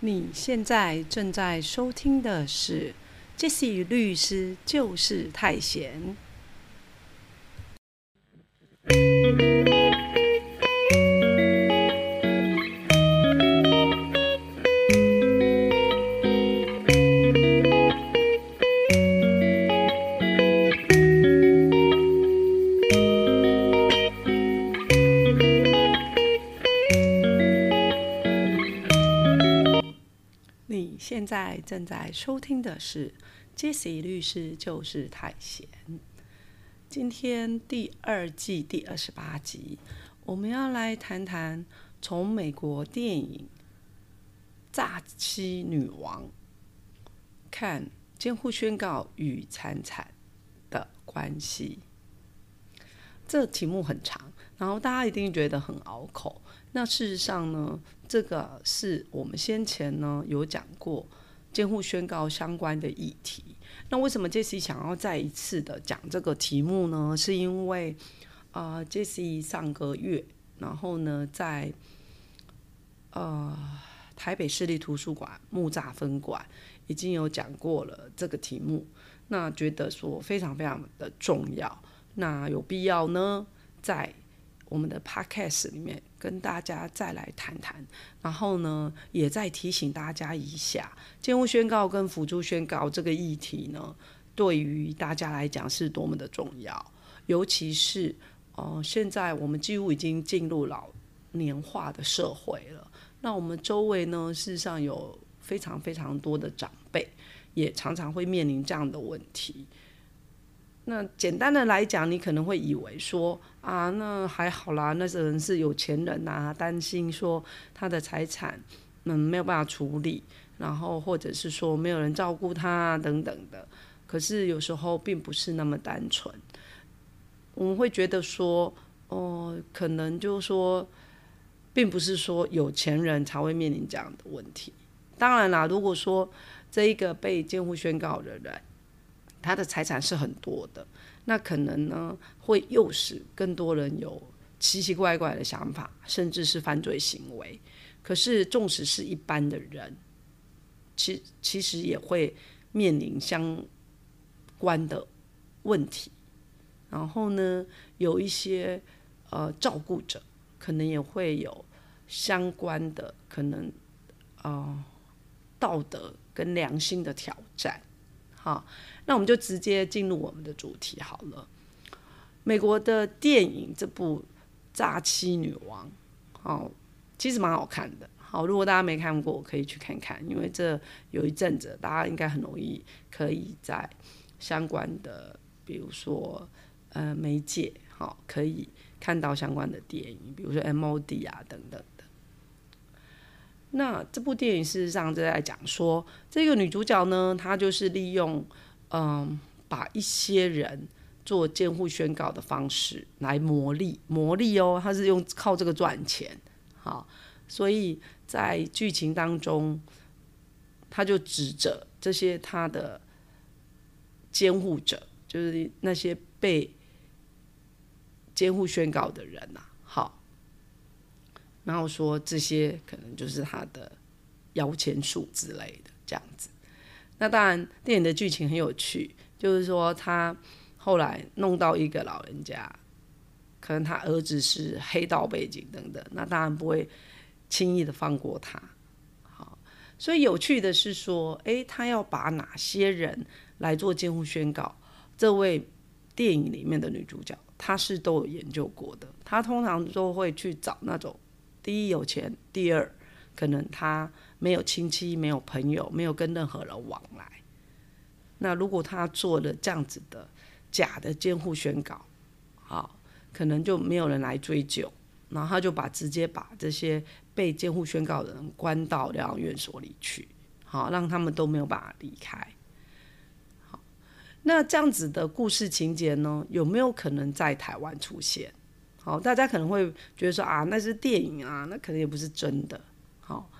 你现在正在收听的是《杰西律师就是太闲》。在正在收听的是《Jesse 律师就是太闲》。今天第二季第二十八集，我们要来谈谈从美国电影《诈欺女王》看监护宣告与财产的关系。这题目很长，然后大家一定觉得很拗口。那事实上呢，这个是我们先前呢有讲过监护宣告相关的议题。那为什么 Jesse 想要再一次的讲这个题目呢？是因为啊，Jesse 上个月，然后呢，在呃台北市立图书馆木栅分馆已经有讲过了这个题目，那觉得说非常非常的重要。那有必要呢，在我们的 podcast 里面跟大家再来谈谈，然后呢，也再提醒大家一下，监护宣告跟辅助宣告这个议题呢，对于大家来讲是多么的重要，尤其是呃，现在我们几乎已经进入老年化的社会了，那我们周围呢，事实上有非常非常多的长辈，也常常会面临这样的问题。那简单的来讲，你可能会以为说啊，那还好啦，那些人是有钱人呐，担心说他的财产嗯没有办法处理，然后或者是说没有人照顾他啊等等的。可是有时候并不是那么单纯，我们会觉得说哦，可能就是说，并不是说有钱人才会面临这样的问题。当然啦，如果说这一个被监护宣告的人，他的财产是很多的，那可能呢会诱使更多人有奇奇怪怪的想法，甚至是犯罪行为。可是，纵使是一般的人，其其实也会面临相关的问题。然后呢，有一些呃照顾者，可能也会有相关的可能呃道德跟良心的挑战。啊。那我们就直接进入我们的主题好了。美国的电影这部《诈欺女王》哦，其实蛮好看的。好，如果大家没看过，可以去看看，因为这有一阵子，大家应该很容易可以在相关的，比如说呃媒介，好，可以看到相关的电影，比如说 MOD 啊等等。那这部电影事实上就在讲说，这个女主角呢，她就是利用。嗯，把一些人做监护宣告的方式来磨砺，磨砺哦，她是用靠这个赚钱，好，所以在剧情当中，他就指着这些他的监护者，就是那些被监护宣告的人呐，然后说这些可能就是他的摇钱树之类的这样子。那当然，电影的剧情很有趣，就是说他后来弄到一个老人家，可能他儿子是黑道背景等等，那当然不会轻易的放过他。好，所以有趣的是说，诶，他要把哪些人来做监护宣告？这位电影里面的女主角，她是都有研究过的。她通常都会去找那种第一有钱，第二可能他。没有亲戚，没有朋友，没有跟任何人往来。那如果他做了这样子的假的监护宣告，好，可能就没有人来追究，然后他就把直接把这些被监护宣告的人关到疗养院所里去，好，让他们都没有办法离开。好，那这样子的故事情节呢，有没有可能在台湾出现？好，大家可能会觉得说啊，那是电影啊，那可能也不是真的。好。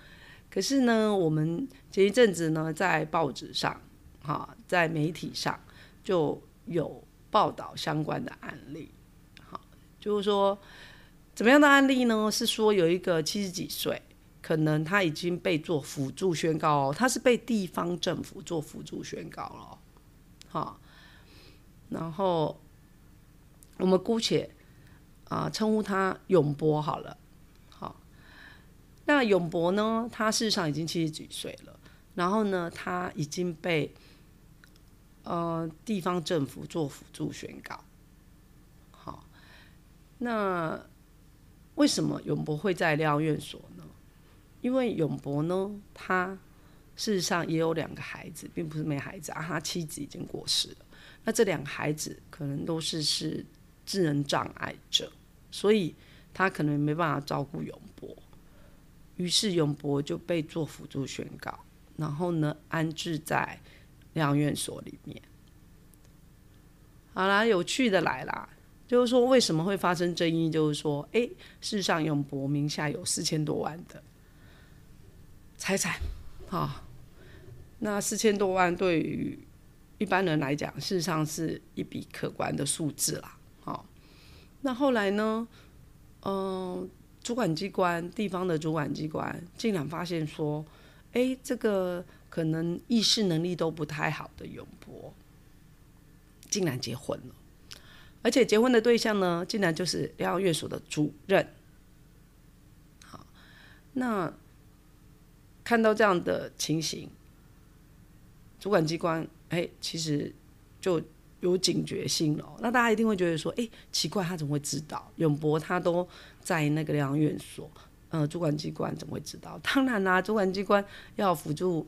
可是呢，我们前一阵子呢，在报纸上，哈，在媒体上就有报道相关的案例，好，就是说怎么样的案例呢？是说有一个七十几岁，可能他已经被做辅助宣告哦，他是被地方政府做辅助宣告了，好，然后我们姑且啊称呼他永博好了，好，那永博呢，他事实上已经七十几岁了，然后呢，他已经被呃地方政府做辅助宣告，好，那为什么永博会在疗养院所呢？因为永博呢，他事实上也有两个孩子，并不是没孩子啊，他妻子已经过世了。那这两个孩子可能都是是智能障碍者，所以他可能没办法照顾永博。于是永博就被做辅助宣告，然后呢安置在疗养院所里面。好啦，有趣的来啦，就是说为什么会发生争议？就是说，哎，事实上永博名下有四千多万的。财产，啊，那四千多万对于一般人来讲，事实上是一笔可观的数字啦，那后来呢，嗯，主管机关地方的主管机关竟然发现说，哎，这个可能意识能力都不太好的永博，竟然结婚了，而且结婚的对象呢，竟然就是疗养院所的主任，好，那。看到这样的情形，主管机关哎，其实就有警觉性了。那大家一定会觉得说，哎，奇怪，他怎么会知道？永博他都在那个疗养院所，呃，主管机关怎么会知道？当然啦，主管机关要辅助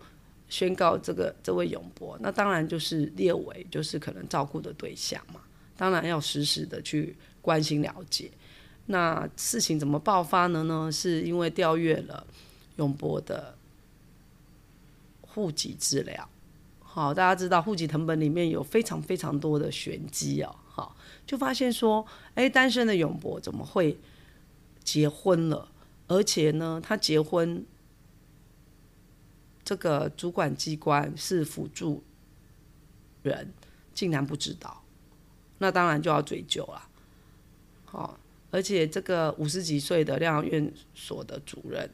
宣告这个这位永博，那当然就是列为就是可能照顾的对象嘛。当然要实时的去关心了解。那事情怎么爆发呢？呢，是因为调阅了永博的。户籍资料，好，大家知道户籍成本里面有非常非常多的玄机哦，好，就发现说，哎，单身的永博怎么会结婚了？而且呢，他结婚这个主管机关是辅助人，竟然不知道，那当然就要追究了，好，而且这个五十几岁的疗养院所的主任。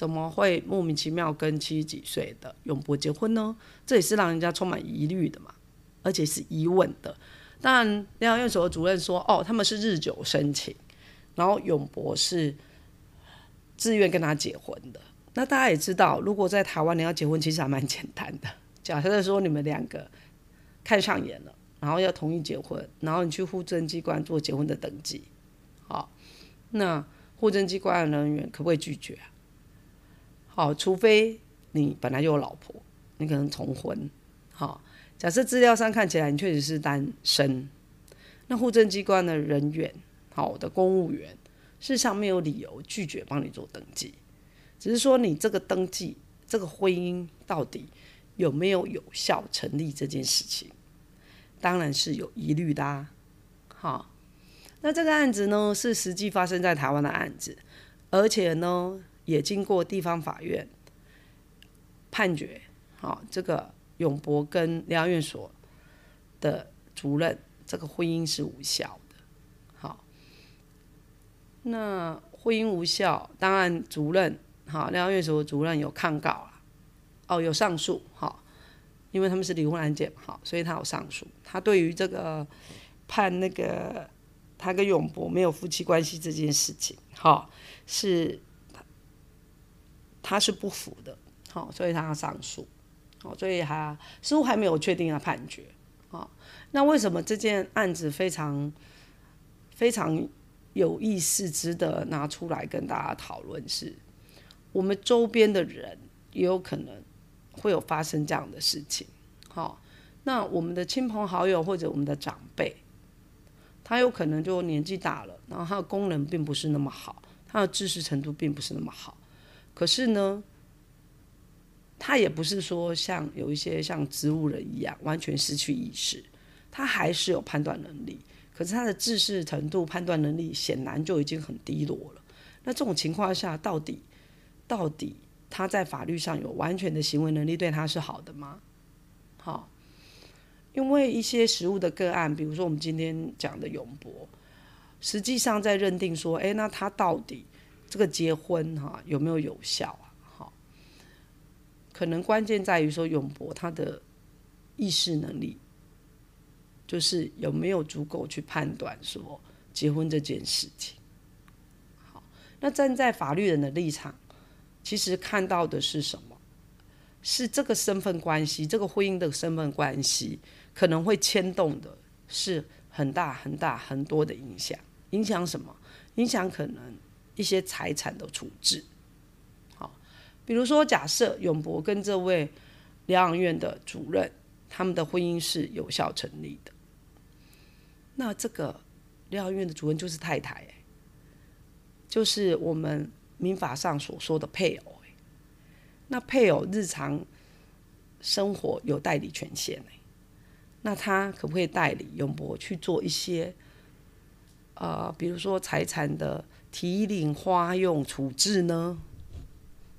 怎么会莫名其妙跟七十几岁的永博结婚呢？这也是让人家充满疑虑的嘛，而且是疑问的。但，疗养院所的主任说：“哦，他们是日久生情，然后永博是自愿跟他结婚的。”那大家也知道，如果在台湾你要结婚，其实还蛮简单的。假设说你们两个看上眼了，然后要同意结婚，然后你去户政机关做结婚的登记，好，那户政机关的人员可不可以拒绝啊？好，除非你本来就有老婆，你可能重婚。好，假设资料上看起来你确实是单身，那户政机关的人员，好的公务员，事实上没有理由拒绝帮你做登记，只是说你这个登记，这个婚姻到底有没有有效成立这件事情，当然是有疑虑的。好，那这个案子呢，是实际发生在台湾的案子，而且呢。也经过地方法院判决，好，这个永博跟疗养院所的主任，这个婚姻是无效的。好，那婚姻无效，当然主任，好，疗养院所主任有抗告了，哦，有上诉，好，因为他们是离婚案件，好，所以他有上诉。他对于这个判那个他跟永博没有夫妻关系这件事情，好，是。他是不服的，好，所以他要上诉，好，所以他似乎还没有确定的判决，好，那为什么这件案子非常非常有意思，值得拿出来跟大家讨论？是我们周边的人也有可能会有发生这样的事情，好，那我们的亲朋好友或者我们的长辈，他有可能就年纪大了，然后他的功能并不是那么好，他的知识程度并不是那么好。可是呢，他也不是说像有一些像植物人一样完全失去意识，他还是有判断能力。可是他的知识程度、判断能力显然就已经很低落了。那这种情况下，到底到底他在法律上有完全的行为能力，对他是好的吗？好，因为一些实物的个案，比如说我们今天讲的永博，实际上在认定说，哎，那他到底。这个结婚哈有没有有效啊？好，可能关键在于说永博他的意识能力，就是有没有足够去判断说结婚这件事情。好，那站在法律人的立场，其实看到的是什么？是这个身份关系，这个婚姻的身份关系可能会牵动的是很大很大很多的影响。影响什么？影响可能一些财产的处置。好，比如说，假设永博跟这位疗养院的主任，他们的婚姻是有效成立的，那这个疗养院的主任就是太太，就是我们民法上所说的配偶。那配偶日常生活有代理权限那他可不可以代理永博去做一些？呃，比如说财产的提领花用处置呢，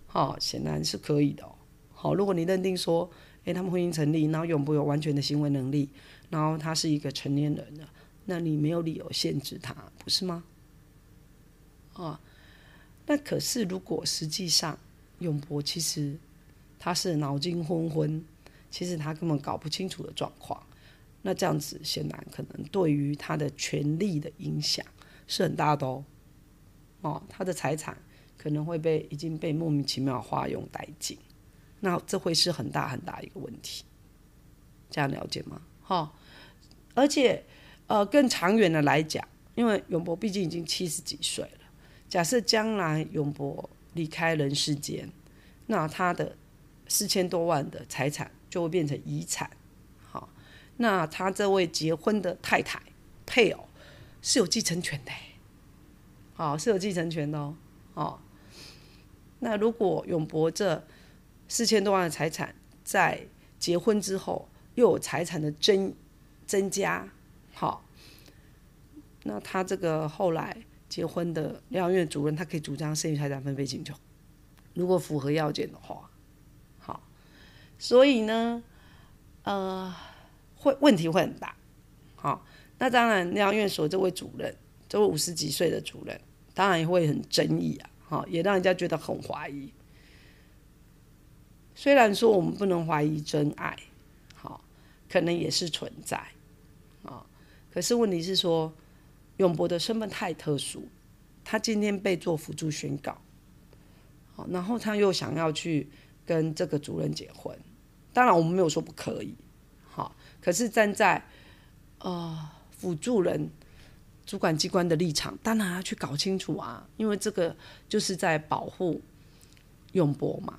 好，显然是可以的哦。好，如果你认定说，诶，他们婚姻成立，然后永不有完全的行为能力，然后他是一个成年人了，那你没有理由限制他，不是吗？啊，那可是如果实际上永博其实他是脑筋昏昏，其实他根本搞不清楚的状况。那这样子显然可能对于他的权利的影响是很大的哦，哦，他的财产可能会被已经被莫名其妙花用殆尽，那这会是很大很大一个问题，这样了解吗？哈，而且呃更长远的来讲，因为永博毕竟已经七十几岁了，假设将来永博离开人世间，那他的四千多万的财产就会变成遗产。那他这位结婚的太太配偶是有继承权的，哦是有继承权的哦。哦，那如果永博这四千多万的财产在结婚之后又有财产的增增加，好，那他这个后来结婚的疗养院主任，他可以主张剩余财产分配请求，如果符合要件的话，好，所以呢，呃。会问题会很大，好，那当然疗养院所这位主任，这位五十几岁的主任，当然也会很争议啊，哈，也让人家觉得很怀疑。虽然说我们不能怀疑真爱，好，可能也是存在，啊，可是问题是说，永博的身份太特殊，他今天被做辅助宣告，好，然后他又想要去跟这个主任结婚，当然我们没有说不可以。可是站在呃辅助人主管机关的立场，当然要去搞清楚啊，因为这个就是在保护永博嘛。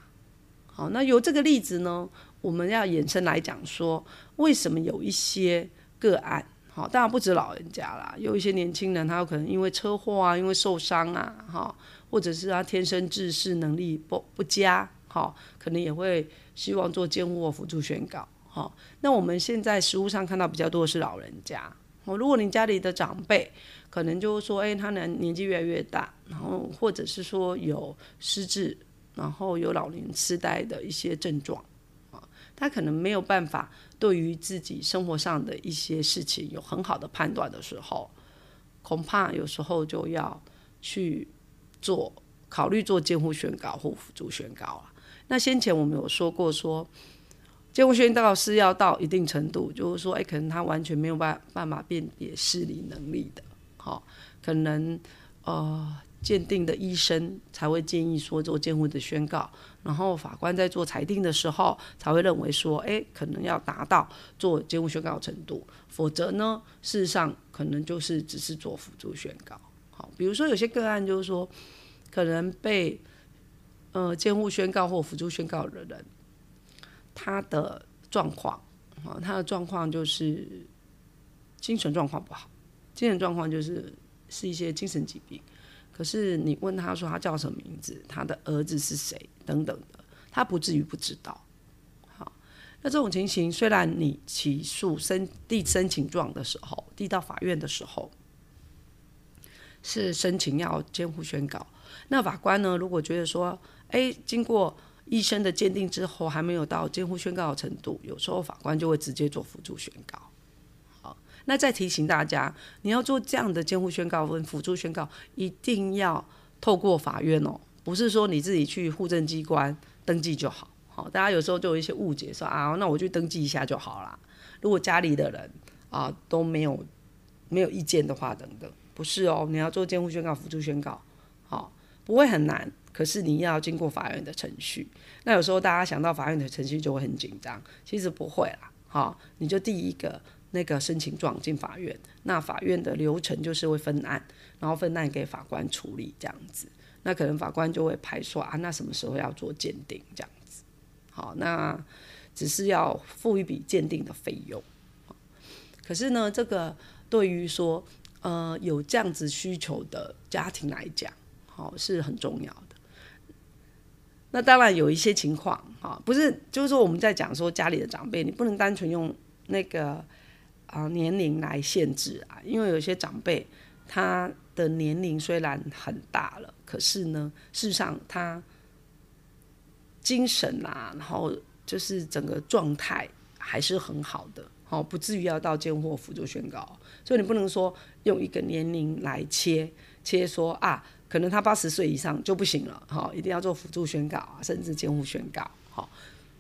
好，那有这个例子呢，我们要衍生来讲说，为什么有一些个案，好，当然不止老人家啦，有一些年轻人，他有可能因为车祸啊，因为受伤啊，哈，或者是他天生自视能力不不佳，好，可能也会希望做监护或辅助宣告。好，那我们现在实物上看到比较多的是老人家。哦，如果你家里的长辈可能就说，哎，他年年纪越来越大，然后或者是说有失智，然后有老年痴呆的一些症状，啊，他可能没有办法对于自己生活上的一些事情有很好的判断的时候，恐怕有时候就要去做考虑做监护宣告或辅助宣告了。那先前我们有说过说。监护宣告是要到一定程度，就是说，哎，可能他完全没有办办法辨别视力能力的，好，可能呃鉴定的医生才会建议说做监护的宣告，然后法官在做裁定的时候才会认为说，哎，可能要达到做监护宣告程度，否则呢，事实上可能就是只是做辅助宣告，好，比如说有些个案就是说，可能被呃监护宣告或辅助宣告的人。他的状况，啊，他的状况就是精神状况不好，精神状况就是是一些精神疾病。可是你问他说他叫什么名字，他的儿子是谁等等的，他不至于不知道。好，那这种情形，虽然你起诉申递申请状的时候，递到法院的时候是申请要监护宣告，那法官呢，如果觉得说，哎，经过医生的鉴定之后还没有到监护宣告的程度，有时候法官就会直接做辅助宣告。好，那再提醒大家，你要做这样的监护宣告跟辅助宣告，一定要透过法院哦，不是说你自己去户政机关登记就好。好，大家有时候就有一些误解，说啊，那我去登记一下就好啦。如果家里的人啊都没有没有意见的话，等等，不是哦，你要做监护宣告、辅助宣告，好，不会很难。可是你要经过法院的程序。那有时候大家想到法院的程序就会很紧张，其实不会啦。好，你就第一个那个申请状进法院，那法院的流程就是会分案，然后分案给法官处理这样子。那可能法官就会排说啊，那什么时候要做鉴定这样子。好，那只是要付一笔鉴定的费用。可是呢，这个对于说呃有这样子需求的家庭来讲，好是很重要。那当然有一些情况，哈，不是就是说我们在讲说家里的长辈，你不能单纯用那个啊年龄来限制啊，因为有些长辈他的年龄虽然很大了，可是呢，事实上他。精神啊，然后就是整个状态还是很好的，哦不至于要到监护辅助宣告，所以你不能说用一个年龄来切切说啊，可能他八十岁以上就不行了，好一定要做辅助宣告啊，甚至监护宣告，好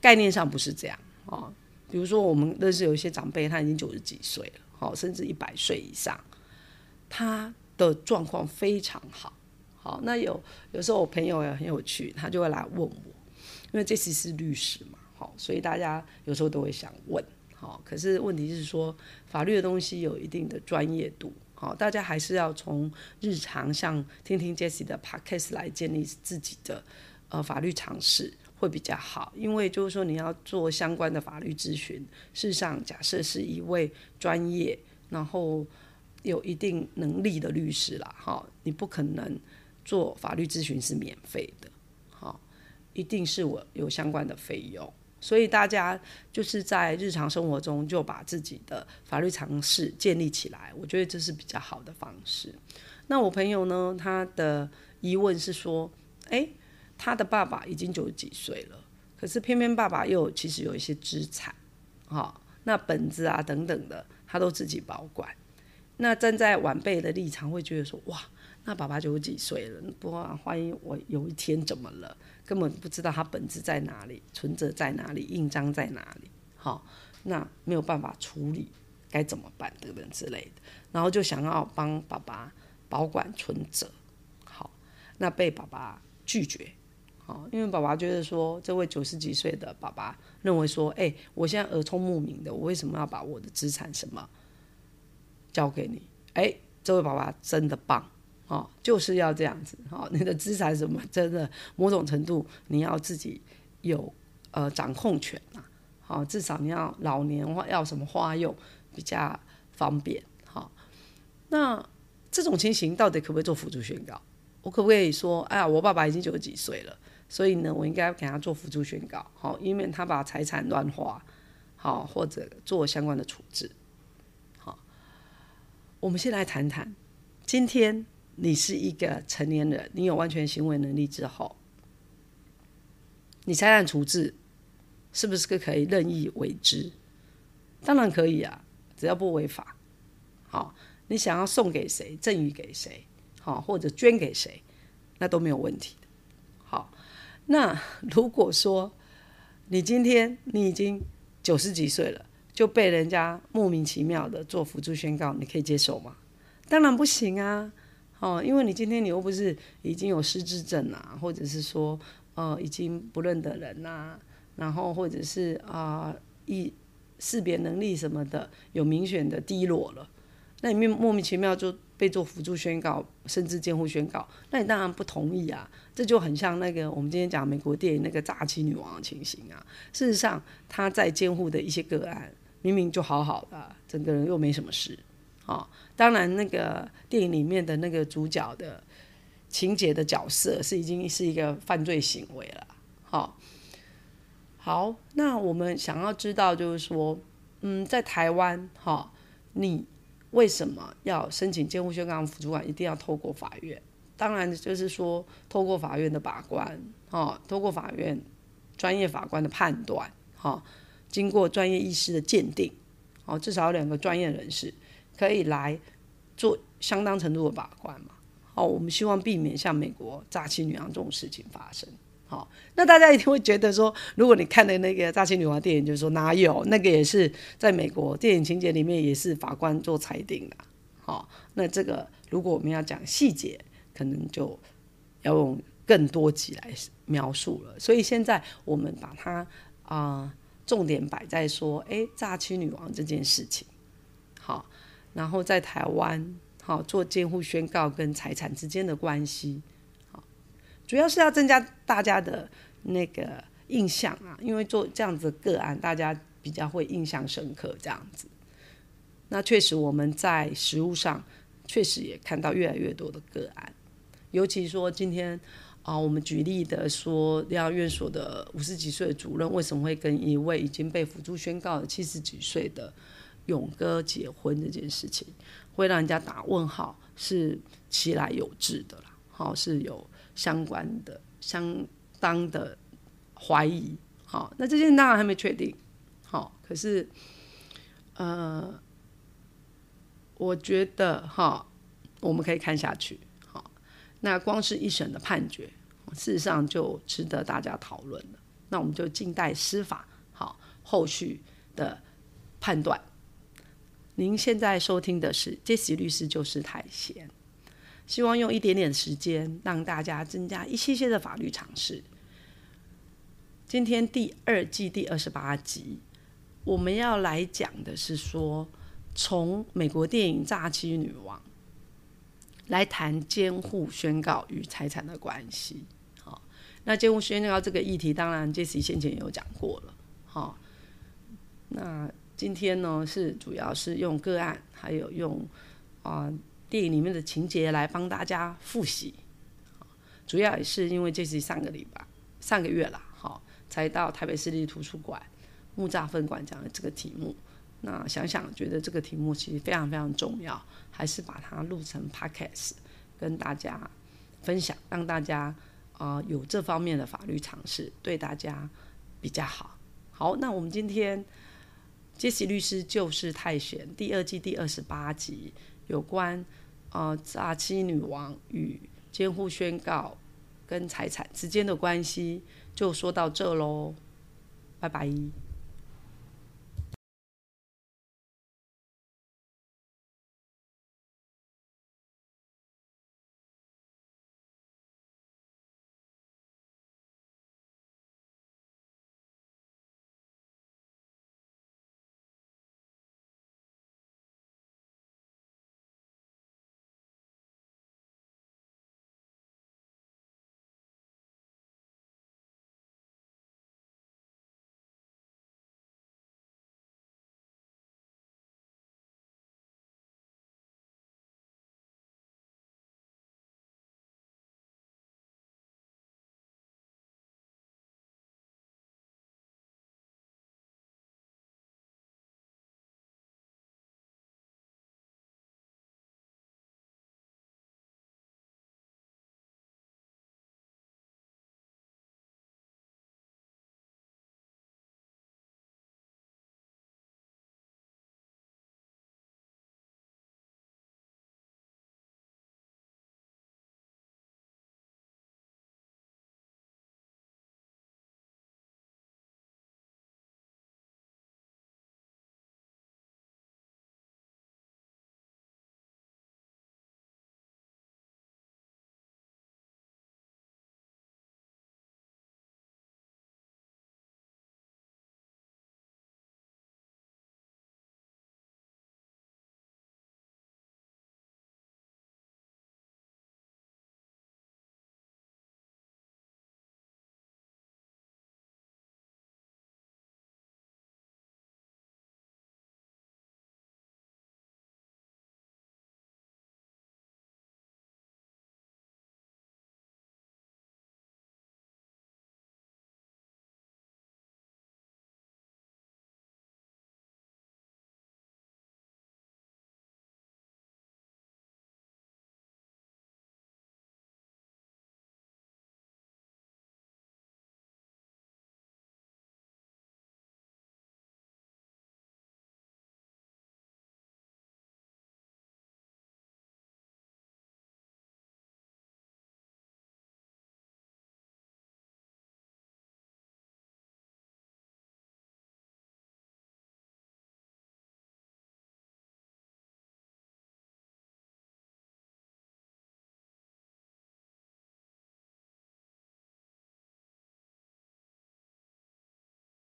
概念上不是这样啊。比如说我们认识有一些长辈，他已经九十几岁了，好甚至一百岁以上，他的状况非常好，好那有有时候我朋友也很有趣，他就会来问我。因为这次是律师嘛，好，所以大家有时候都会想问，好，可是问题是说法律的东西有一定的专业度，好，大家还是要从日常像听听 Jessie 的 Podcast 来建立自己的呃法律常识会比较好，因为就是说你要做相关的法律咨询，事实上假设是一位专业然后有一定能力的律师啦，哈，你不可能做法律咨询是免费的。一定是我有相关的费用，所以大家就是在日常生活中就把自己的法律常识建立起来，我觉得这是比较好的方式。那我朋友呢，他的疑问是说，诶，他的爸爸已经九十几岁了，可是偏偏爸爸又其实有一些资产，哈，那本子啊等等的，他都自己保管。那站在晚辈的立场，会觉得说，哇，那爸爸九十几岁了，不过万一我有一天怎么了？根本不知道他本质在哪里，存折在哪里，印章在哪里，好，那没有办法处理，该怎么办等等之类的，然后就想要帮爸爸保管存折，好，那被爸爸拒绝，好，因为爸爸觉得说，这位九十几岁的爸爸认为说，哎，我现在耳聪目明的，我为什么要把我的资产什么交给你？哎，这位爸爸真的棒。哦，就是要这样子。哦，你的资产什么，真的某种程度你要自己有呃掌控权嘛。好，至少你要老年或要什么花用比较方便。好，那这种情形到底可不可以做辅助宣告？我可不可以说，哎呀，我爸爸已经九十几岁了，所以呢，我应该给他做辅助宣告，好，以免他把财产乱花，好，或者做相关的处置。好，我们先来谈谈今天。你是一个成年人，你有完全行为能力之后，你财产处置是不是可以任意为之？当然可以啊，只要不违法。好，你想要送给谁、赠与给谁，好或者捐给谁，那都没有问题的。好，那如果说你今天你已经九十几岁了，就被人家莫名其妙的做辅助宣告，你可以接受吗？当然不行啊。哦，因为你今天你又不是已经有失智症啊，或者是说呃已经不认得人呐，然后或者是啊一识别能力什么的有明显的低落了，那你莫名其妙就被做辅助宣告，甚至监护宣告，那你当然不同意啊，这就很像那个我们今天讲美国电影那个诈欺女王的情形啊。事实上，他在监护的一些个案，明明就好好的，整个人又没什么事。哦，当然，那个电影里面的那个主角的情节的角色是已经是一个犯罪行为了。好，好，那我们想要知道，就是说，嗯，在台湾，哈，你为什么要申请监护宣告主管？一定要透过法院？当然，就是说，透过法院的把关，哈，透过法院专业法官的判断，哈，经过专业医师的鉴定，哦，至少有两个专业人士。可以来做相当程度的把关嘛？好，我们希望避免像美国诈欺女王这种事情发生。好，那大家一定会觉得说，如果你看的那个诈欺女王电影，就是说哪有那个也是在美国电影情节里面也是法官做裁定的。好，那这个如果我们要讲细节，可能就要用更多集来描述了。所以现在我们把它啊重点摆在说，哎，诈欺女王这件事情。好，然后在台湾，好做监护宣告跟财产之间的关系。好主要是要增加大家的那个印象啊，因为做这样子的个案，大家比较会印象深刻。这样子，那确实我们在实物上确实也看到越来越多的个案，尤其说今天啊，我们举例的说，疗院所的五十几岁的主任为什么会跟一位已经被辅助宣告的七十几岁的勇哥结婚这件事情，会让人家打问号，是其来有致的啦，好是有。相关的、相当的怀疑，好，那这件当然还没确定，好，可是，呃，我觉得哈，我们可以看下去，好，那光是一审的判决，事实上就值得大家讨论了。那我们就静待司法好后续的判断。您现在收听的是杰西律师，就是太闲。希望用一点点时间，让大家增加一些些的法律常识。今天第二季第二十八集，我们要来讲的是说，从美国电影《诈欺女王》来谈监护宣告与财产的关系。好，那监护宣告这个议题，当然杰西先前有讲过了。好，那今天呢，是主要是用个案，还有用啊。电影里面的情节来帮大家复习，主要也是因为这是上个礼拜、上个月了，好，才到台北市立图书馆木栅分馆讲的这个题目。那想想觉得这个题目其实非常非常重要，还是把它录成 podcast 跟大家分享，让大家啊有这方面的法律常识，对大家比较好。好，那我们今天杰西律师就是太玄第二季第二十八集有关。啊，诈欺女王与监护宣告跟财产之间的关系，就说到这喽，拜拜。